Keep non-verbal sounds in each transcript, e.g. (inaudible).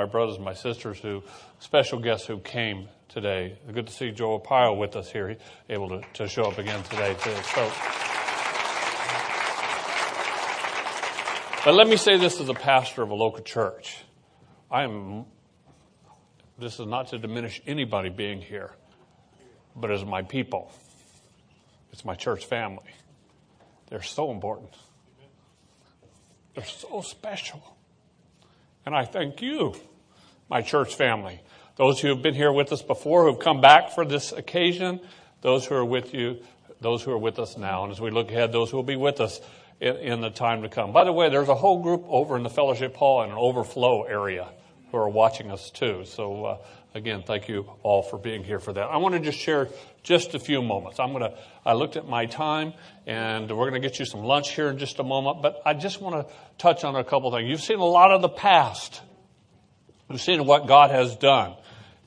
my brothers and my sisters who, special guests who came today. Good to see Joe Pyle with us here, able to, to show up again today too. So, but let me say this as a pastor of a local church. I am, this is not to diminish anybody being here, but as my people, it's my church family. They're so important. They're so special. And I thank you, my church family. Those who have been here with us before, who have come back for this occasion, those who are with you, those who are with us now. And as we look ahead, those who will be with us in, in the time to come. By the way, there's a whole group over in the fellowship hall and an overflow area who are watching us too. So, uh, again, thank you all for being here for that. I want to just share just a few moments. I'm going to, I looked at my time and we're going to get you some lunch here in just a moment, but I just want to touch on a couple things. You've seen a lot of the past. You've seen what God has done.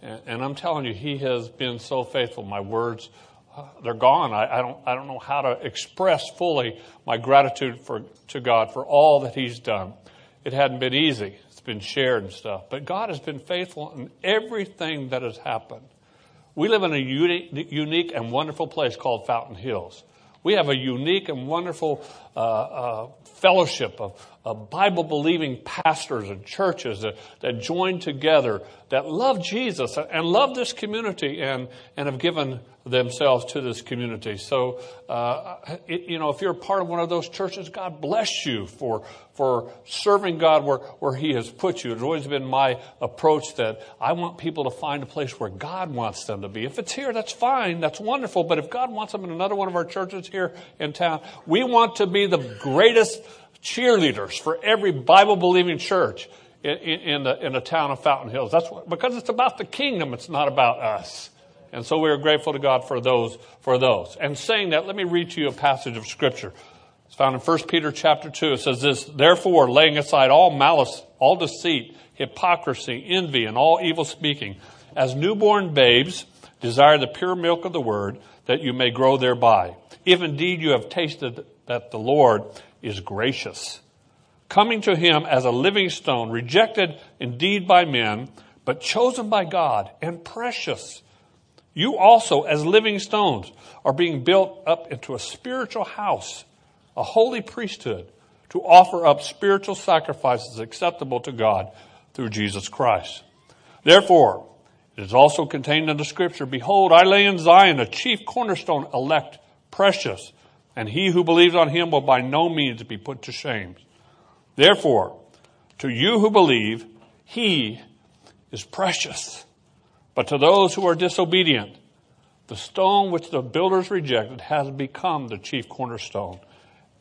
And, I'm telling you, He has been so faithful. My words, uh, they're gone. I, I, don't, I don't know how to express fully my gratitude for, to God for all that He's done. It hadn't been easy it's been shared and stuff. But God has been faithful in everything that has happened. We live in a unique and wonderful place called Fountain Hills. We have a unique and wonderful uh, uh, fellowship of, of Bible believing pastors and churches that, that join together that love Jesus and love this community and, and have given themselves to this community. So, uh, it, you know, if you're a part of one of those churches, God bless you for, for serving God where, where He has put you. It's always been my approach that I want people to find a place where God wants them to be. If it's here, that's fine. That's wonderful. But if God wants them in another one of our churches here in town, we want to be the greatest cheerleaders for every Bible believing church in, in, in, the, in the town of Fountain Hills. That's what, because it's about the kingdom. It's not about us. And so we are grateful to God for those, for those. And saying that, let me read to you a passage of scripture. It's found in 1 Peter chapter 2. It says this, Therefore, laying aside all malice, all deceit, hypocrisy, envy, and all evil speaking, as newborn babes, desire the pure milk of the word, that you may grow thereby. If indeed you have tasted that the Lord is gracious, coming to him as a living stone, rejected indeed by men, but chosen by God and precious you also, as living stones, are being built up into a spiritual house, a holy priesthood, to offer up spiritual sacrifices acceptable to God through Jesus Christ. Therefore, it is also contained in the scripture, Behold, I lay in Zion a chief cornerstone, elect, precious, and he who believes on him will by no means be put to shame. Therefore, to you who believe, he is precious. But to those who are disobedient, the stone which the builders rejected has become the chief cornerstone,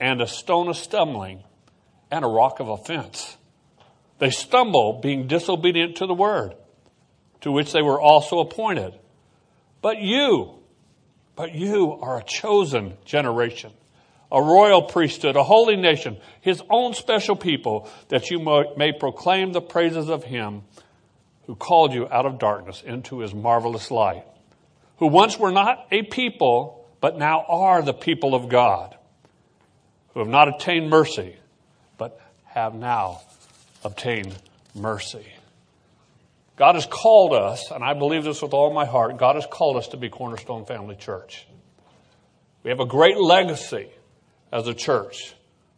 and a stone of stumbling, and a rock of offense. They stumble, being disobedient to the word, to which they were also appointed. But you, but you are a chosen generation, a royal priesthood, a holy nation, his own special people, that you may proclaim the praises of him who called you out of darkness into his marvelous light, who once were not a people, but now are the people of God, who have not obtained mercy, but have now obtained mercy. God has called us, and I believe this with all my heart, God has called us to be Cornerstone Family Church. We have a great legacy as a church.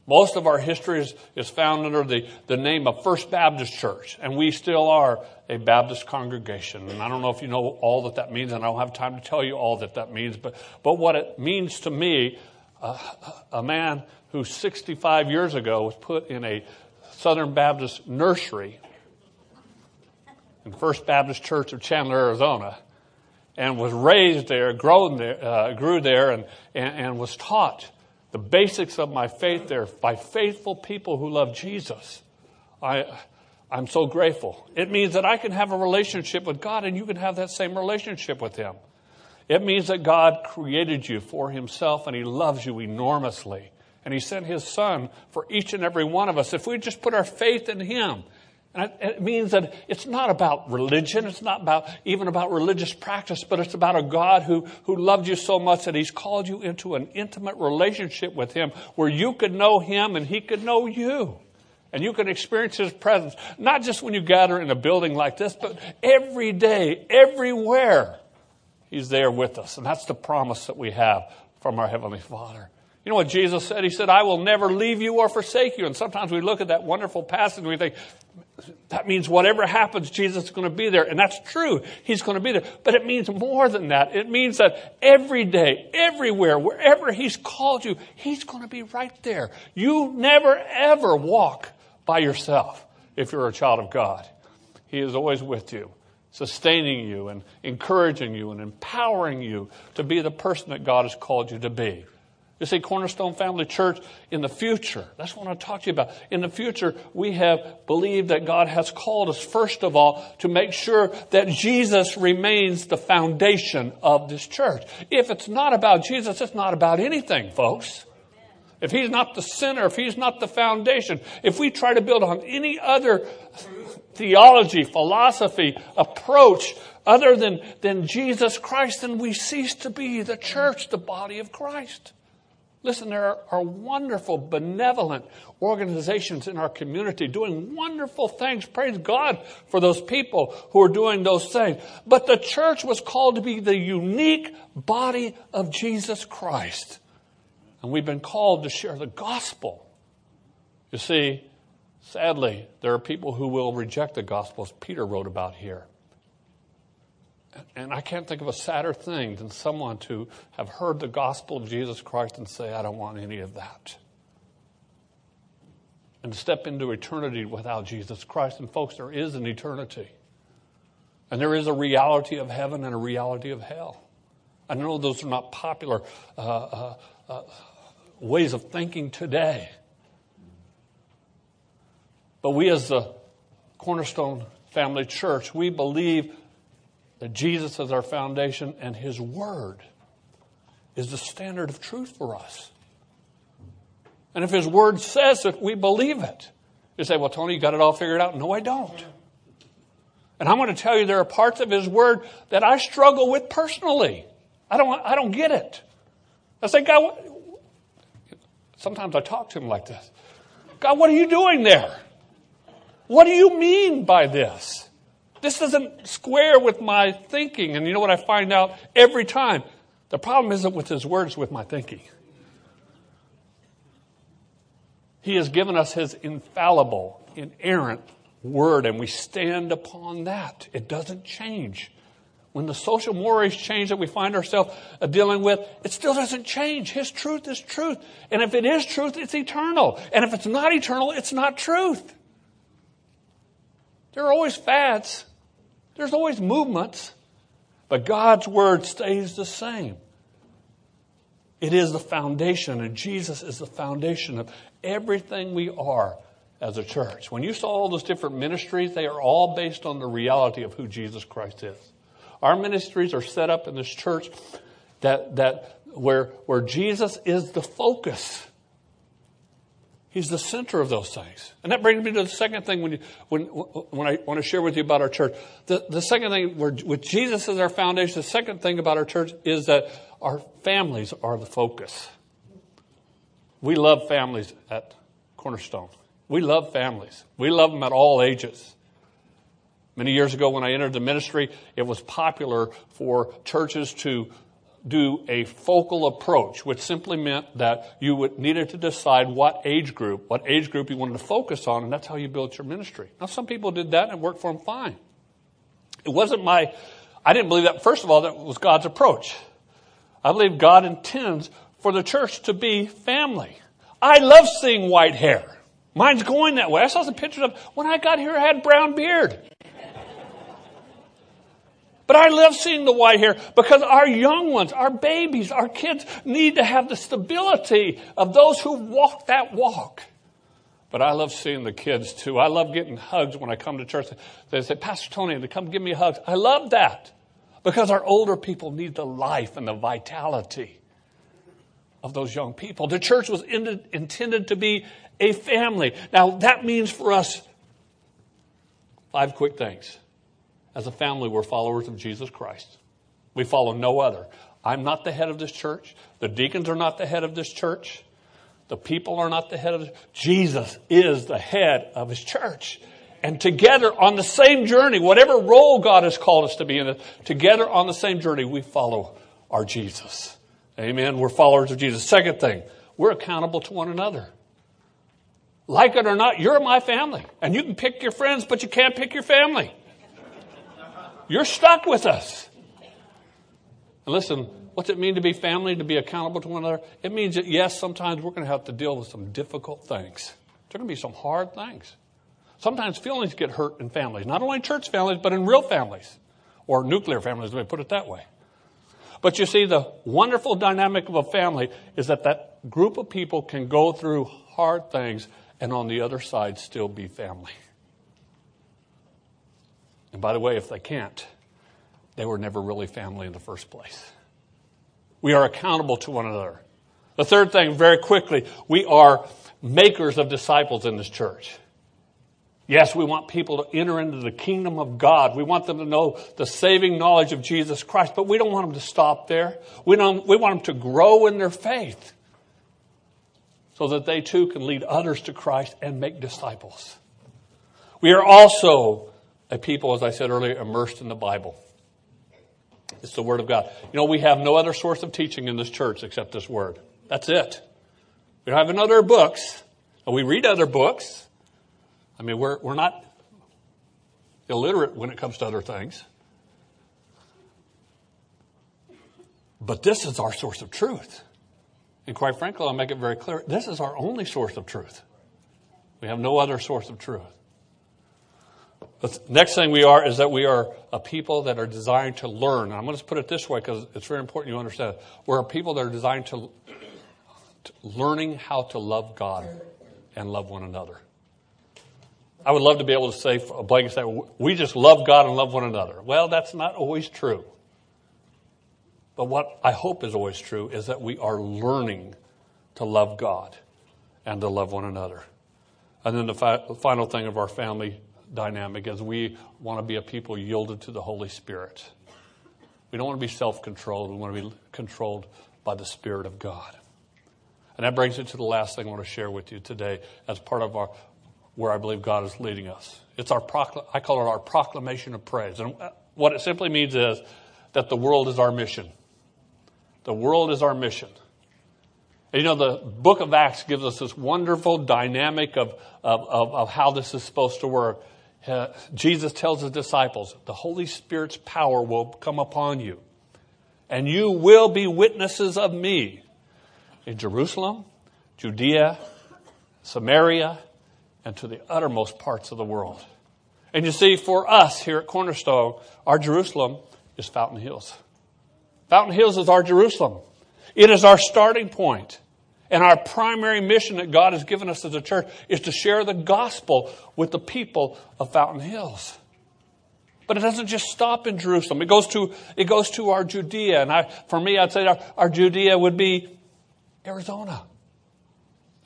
Most of our history is, is found under the, the name of First Baptist Church, and we still are a Baptist congregation. And I don't know if you know all that that means, and I don't have time to tell you all that that means, but, but what it means to me, uh, a man who 65 years ago was put in a Southern Baptist nursery in First Baptist Church of Chandler, Arizona, and was raised there, grown there, uh, grew there, and, and, and was taught the basics of my faith there by faithful people who love Jesus. I, I'm so grateful. It means that I can have a relationship with God and you can have that same relationship with Him. It means that God created you for Himself and He loves you enormously. And He sent His Son for each and every one of us. If we just put our faith in Him, it means that it's not about religion. It's not about even about religious practice, but it's about a God who, who loved you so much that he's called you into an intimate relationship with him where you could know him and he could know you. And you can experience His presence, not just when you gather in a building like this, but every day, everywhere. He's there with us. And that's the promise that we have from our Heavenly Father. You know what Jesus said? He said, I will never leave you or forsake you. And sometimes we look at that wonderful passage and we think, that means whatever happens, Jesus is going to be there. And that's true. He's going to be there. But it means more than that. It means that every day, everywhere, wherever He's called you, He's going to be right there. You never ever walk by yourself if you're a child of God. He is always with you, sustaining you and encouraging you and empowering you to be the person that God has called you to be. You see, Cornerstone Family Church in the future, that's what I want to talk to you about. In the future, we have believed that God has called us, first of all, to make sure that Jesus remains the foundation of this church. If it's not about Jesus, it's not about anything, folks. If He's not the center, if He's not the foundation, if we try to build on any other theology, philosophy, approach, other than, than Jesus Christ, then we cease to be the church, the body of Christ. Listen, there are, wonderful, benevolent organizations in our community doing wonderful things. Praise God for those people who are doing those things. But the church was called to be the unique body of Jesus Christ. And we've been called to share the gospel. You see, sadly, there are people who will reject the gospel, as Peter wrote about here. And I can't think of a sadder thing than someone to have heard the gospel of Jesus Christ and say, I don't want any of that. And step into eternity without Jesus Christ. And folks, there is an eternity. And there is a reality of heaven and a reality of hell. I know those are not popular uh, uh, uh, ways of thinking today. But we, as the Cornerstone Family Church, we believe that Jesus is our foundation and His Word is the standard of truth for us. And if His Word says it, we believe it. You say, well, Tony, you got it all figured out. No, I don't. And I'm going to tell you there are parts of His Word that I struggle with personally. I don't, I don't get it. I say, God, sometimes I talk to Him like this. God, what are you doing there? What do you mean by this? This doesn't square with my thinking. And you know what I find out every time? The problem isn't with his words, with my thinking. He has given us his infallible, inerrant word, and we stand upon that. It doesn't change. When the social mores change that we find ourselves uh, dealing with, it still doesn't change. His truth is truth. And if it is truth, it's eternal. And if it's not eternal, it's not truth. There are always fads. There's always movements, but God's word stays the same. It is the foundation, and Jesus is the foundation of everything we are as a church. When you saw all those different ministries, they are all based on the reality of who Jesus Christ is. Our ministries are set up in this church that, that where, where Jesus is the focus. He's the center of those things. And that brings me to the second thing when, you, when, when I want to share with you about our church. The, the second thing, with Jesus as our foundation, the second thing about our church is that our families are the focus. We love families at Cornerstone. We love families. We love them at all ages. Many years ago, when I entered the ministry, it was popular for churches to do a focal approach, which simply meant that you would, needed to decide what age group, what age group you wanted to focus on, and that's how you built your ministry. Now, some people did that and it worked for them fine. It wasn't my, I didn't believe that, first of all, that was God's approach. I believe God intends for the church to be family. I love seeing white hair. Mine's going that way. I saw some pictures of when I got here, I had brown beard. But I love seeing the white hair because our young ones, our babies, our kids need to have the stability of those who walk that walk. But I love seeing the kids too. I love getting hugs when I come to church. They say, Pastor Tony, they come give me hugs. I love that because our older people need the life and the vitality of those young people. The church was intended to be a family. Now that means for us five quick things. As a family, we're followers of Jesus Christ. We follow no other. I'm not the head of this church. The deacons are not the head of this church. The people are not the head of the Jesus is the head of his church. And together on the same journey, whatever role God has called us to be in, together on the same journey, we follow our Jesus. Amen. We're followers of Jesus. Second thing, we're accountable to one another. Like it or not, you're my family. And you can pick your friends, but you can't pick your family. You're stuck with us. And listen, what's it mean to be family, to be accountable to one another? It means that, yes, sometimes we're going to have to deal with some difficult things. There are going to be some hard things. Sometimes feelings get hurt in families, not only church families, but in real families, or nuclear families, let me put it that way. But you see, the wonderful dynamic of a family is that that group of people can go through hard things and on the other side still be family. (laughs) And by the way, if they can't, they were never really family in the first place. We are accountable to one another. The third thing, very quickly, we are makers of disciples in this church. Yes, we want people to enter into the kingdom of God. We want them to know the saving knowledge of Jesus Christ, but we don't want them to stop there. We, don't, we want them to grow in their faith so that they too can lead others to Christ and make disciples. We are also a people, as I said earlier, immersed in the Bible. It's the Word of God. You know, we have no other source of teaching in this church except this Word. That's it. We don't have other books. We read other books. I mean, we're, we're not illiterate when it comes to other things. But this is our source of truth. And quite frankly, I'll make it very clear this is our only source of truth. We have no other source of truth. The next thing we are is that we are a people that are designed to learn. I'm going to put it this way because it's very important you understand. We're a people that are designed to, to learning how to love God and love one another. I would love to be able to say a blanket statement, we just love God and love one another. Well, that's not always true. But what I hope is always true is that we are learning to love God and to love one another. And then the, fi- the final thing of our family dynamic is we want to be a people yielded to the Holy Spirit. We don't want to be self controlled, we want to be controlled by the Spirit of God. And that brings it to the last thing I want to share with you today as part of our where I believe God is leading us. It's our procl- I call it our proclamation of praise. And what it simply means is that the world is our mission. The world is our mission. And you know, the book of Acts gives us this wonderful dynamic of, of, of, of how this is supposed to work. Uh, Jesus tells his disciples, the Holy Spirit's power will come upon you, and you will be witnesses of me in Jerusalem, Judea, Samaria, and to the uttermost parts of the world. And you see, for us here at Cornerstone, our Jerusalem is Fountain Hills. Fountain Hills is our Jerusalem. It is our starting point. And our primary mission that God has given us as a church is to share the gospel with the people of Fountain Hills. But it doesn't just stop in Jerusalem. It goes to, it goes to our Judea. And I, for me, I'd say our, our Judea would be Arizona.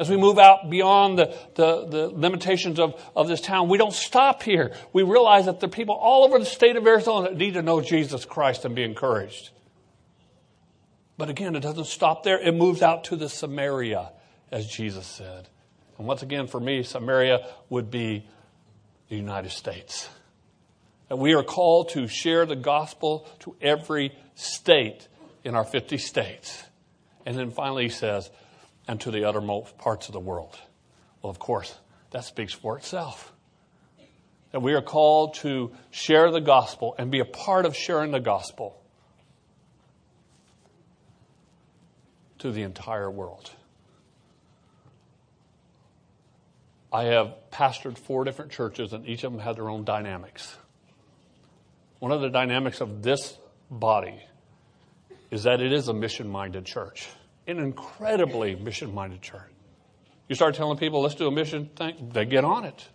As we move out beyond the, the, the, limitations of, of this town, we don't stop here. We realize that there are people all over the state of Arizona that need to know Jesus Christ and be encouraged. But again, it doesn't stop there. It moves out to the Samaria, as Jesus said. And once again, for me, Samaria would be the United States. That we are called to share the gospel to every state in our 50 states. And then finally, he says, and to the uttermost parts of the world. Well, of course, that speaks for itself. That we are called to share the gospel and be a part of sharing the gospel to the entire world. I have pastored four different churches, and each of them had their own dynamics. One of the dynamics of this body is that it is a mission minded church an incredibly mission minded church. You start telling people, let's do a mission thing, they get on it.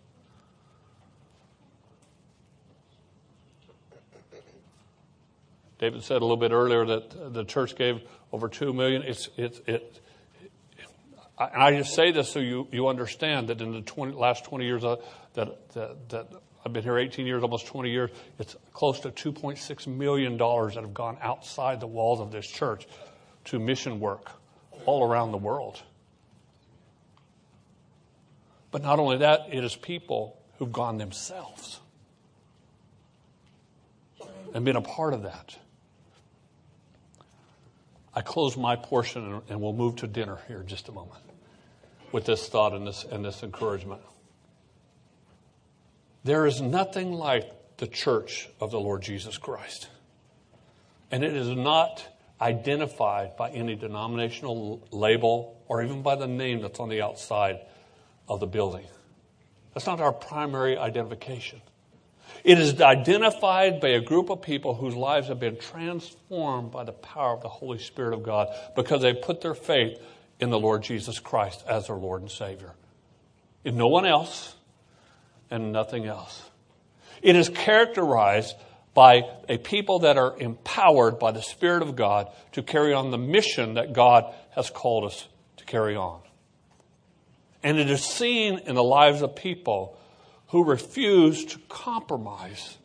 David said a little bit earlier that the church gave over two million. It's it it. I, I just say this so you, you understand that in the 20, last 20 years uh, that, that, that I've been here 18 years, almost 20 years, it's close to $2.6 million that have gone outside the walls of this church to mission work all around the world. But not only that, it is people who've gone themselves and been a part of that. I close my portion and we'll move to dinner here in just a moment with this thought and this, and this encouragement. There is nothing like the church of the Lord Jesus Christ. And it is not identified by any denominational label or even by the name that's on the outside of the building. That's not our primary identification. It is identified by a group of people whose lives have been transformed by the power of the Holy Spirit of God because they put their faith in the Lord Jesus Christ as their Lord and Savior. In no one else and nothing else. It is characterized by a people that are empowered by the Spirit of God to carry on the mission that God has called us to carry on. And it is seen in the lives of people who refuse to compromise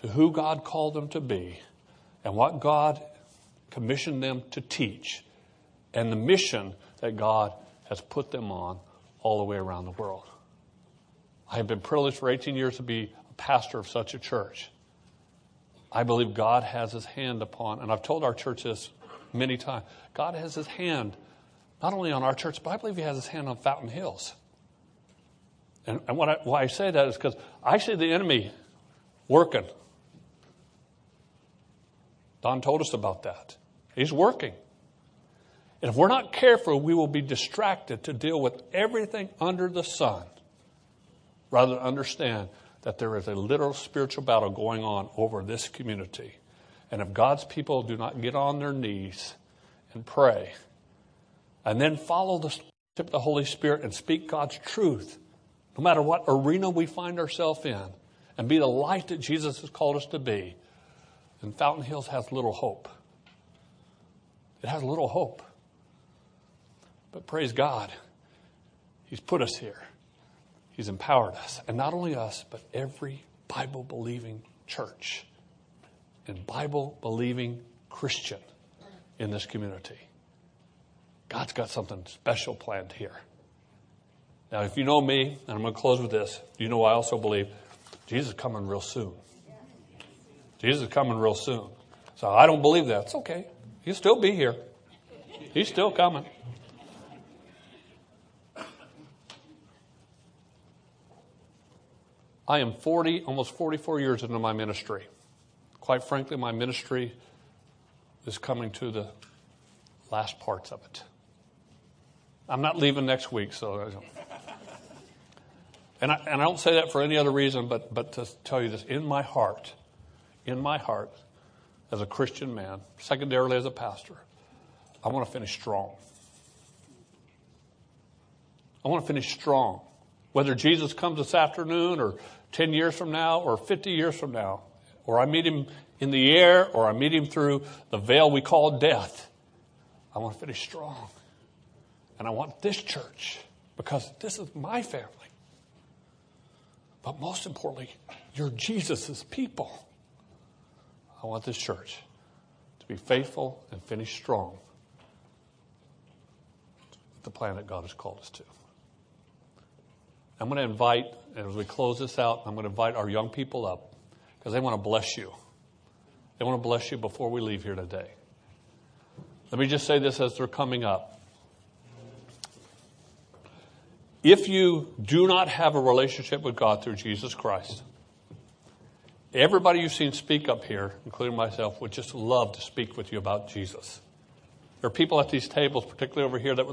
to who God called them to be and what God commissioned them to teach and the mission that God has put them on all the way around the world. I have been privileged for 18 years to be a pastor of such a church. I believe God has his hand upon, and I've told our church this many times God has his hand not only on our church, but I believe he has his hand on Fountain Hills. And, and I, why I say that is because I see the enemy working. Don told us about that. He's working. And if we're not careful, we will be distracted to deal with everything under the sun rather than understand that there is a literal spiritual battle going on over this community. And if God's people do not get on their knees and pray and then follow the, the Holy Spirit and speak God's truth, no matter what arena we find ourselves in, and be the light that Jesus has called us to be, then Fountain Hills has little hope. It has little hope. But praise God, He's put us here. He's empowered us. And not only us, but every Bible believing church and Bible believing Christian in this community. God's got something special planned here. Now, if you know me, and I'm going to close with this, you know I also believe Jesus is coming real soon. Jesus is coming real soon. So I don't believe that. It's okay. He'll still be here. He's still coming. I am 40, almost 44 years into my ministry. Quite frankly, my ministry is coming to the last parts of it. I'm not leaving next week, so. And I, and I don't say that for any other reason, but, but to tell you this in my heart, in my heart, as a Christian man, secondarily as a pastor, I want to finish strong. I want to finish strong. Whether Jesus comes this afternoon or 10 years from now or 50 years from now, or I meet him in the air or I meet him through the veil we call death, I want to finish strong. And I want this church because this is my family. But most importantly, you're Jesus' people. I want this church to be faithful and finish strong the plan that God has called us to. I'm going to invite, as we close this out, I'm going to invite our young people up because they want to bless you. They want to bless you before we leave here today. Let me just say this as they're coming up. If you do not have a relationship with God through Jesus Christ, everybody you've seen speak up here, including myself, would just love to speak with you about Jesus. There are people at these tables, particularly over here, that would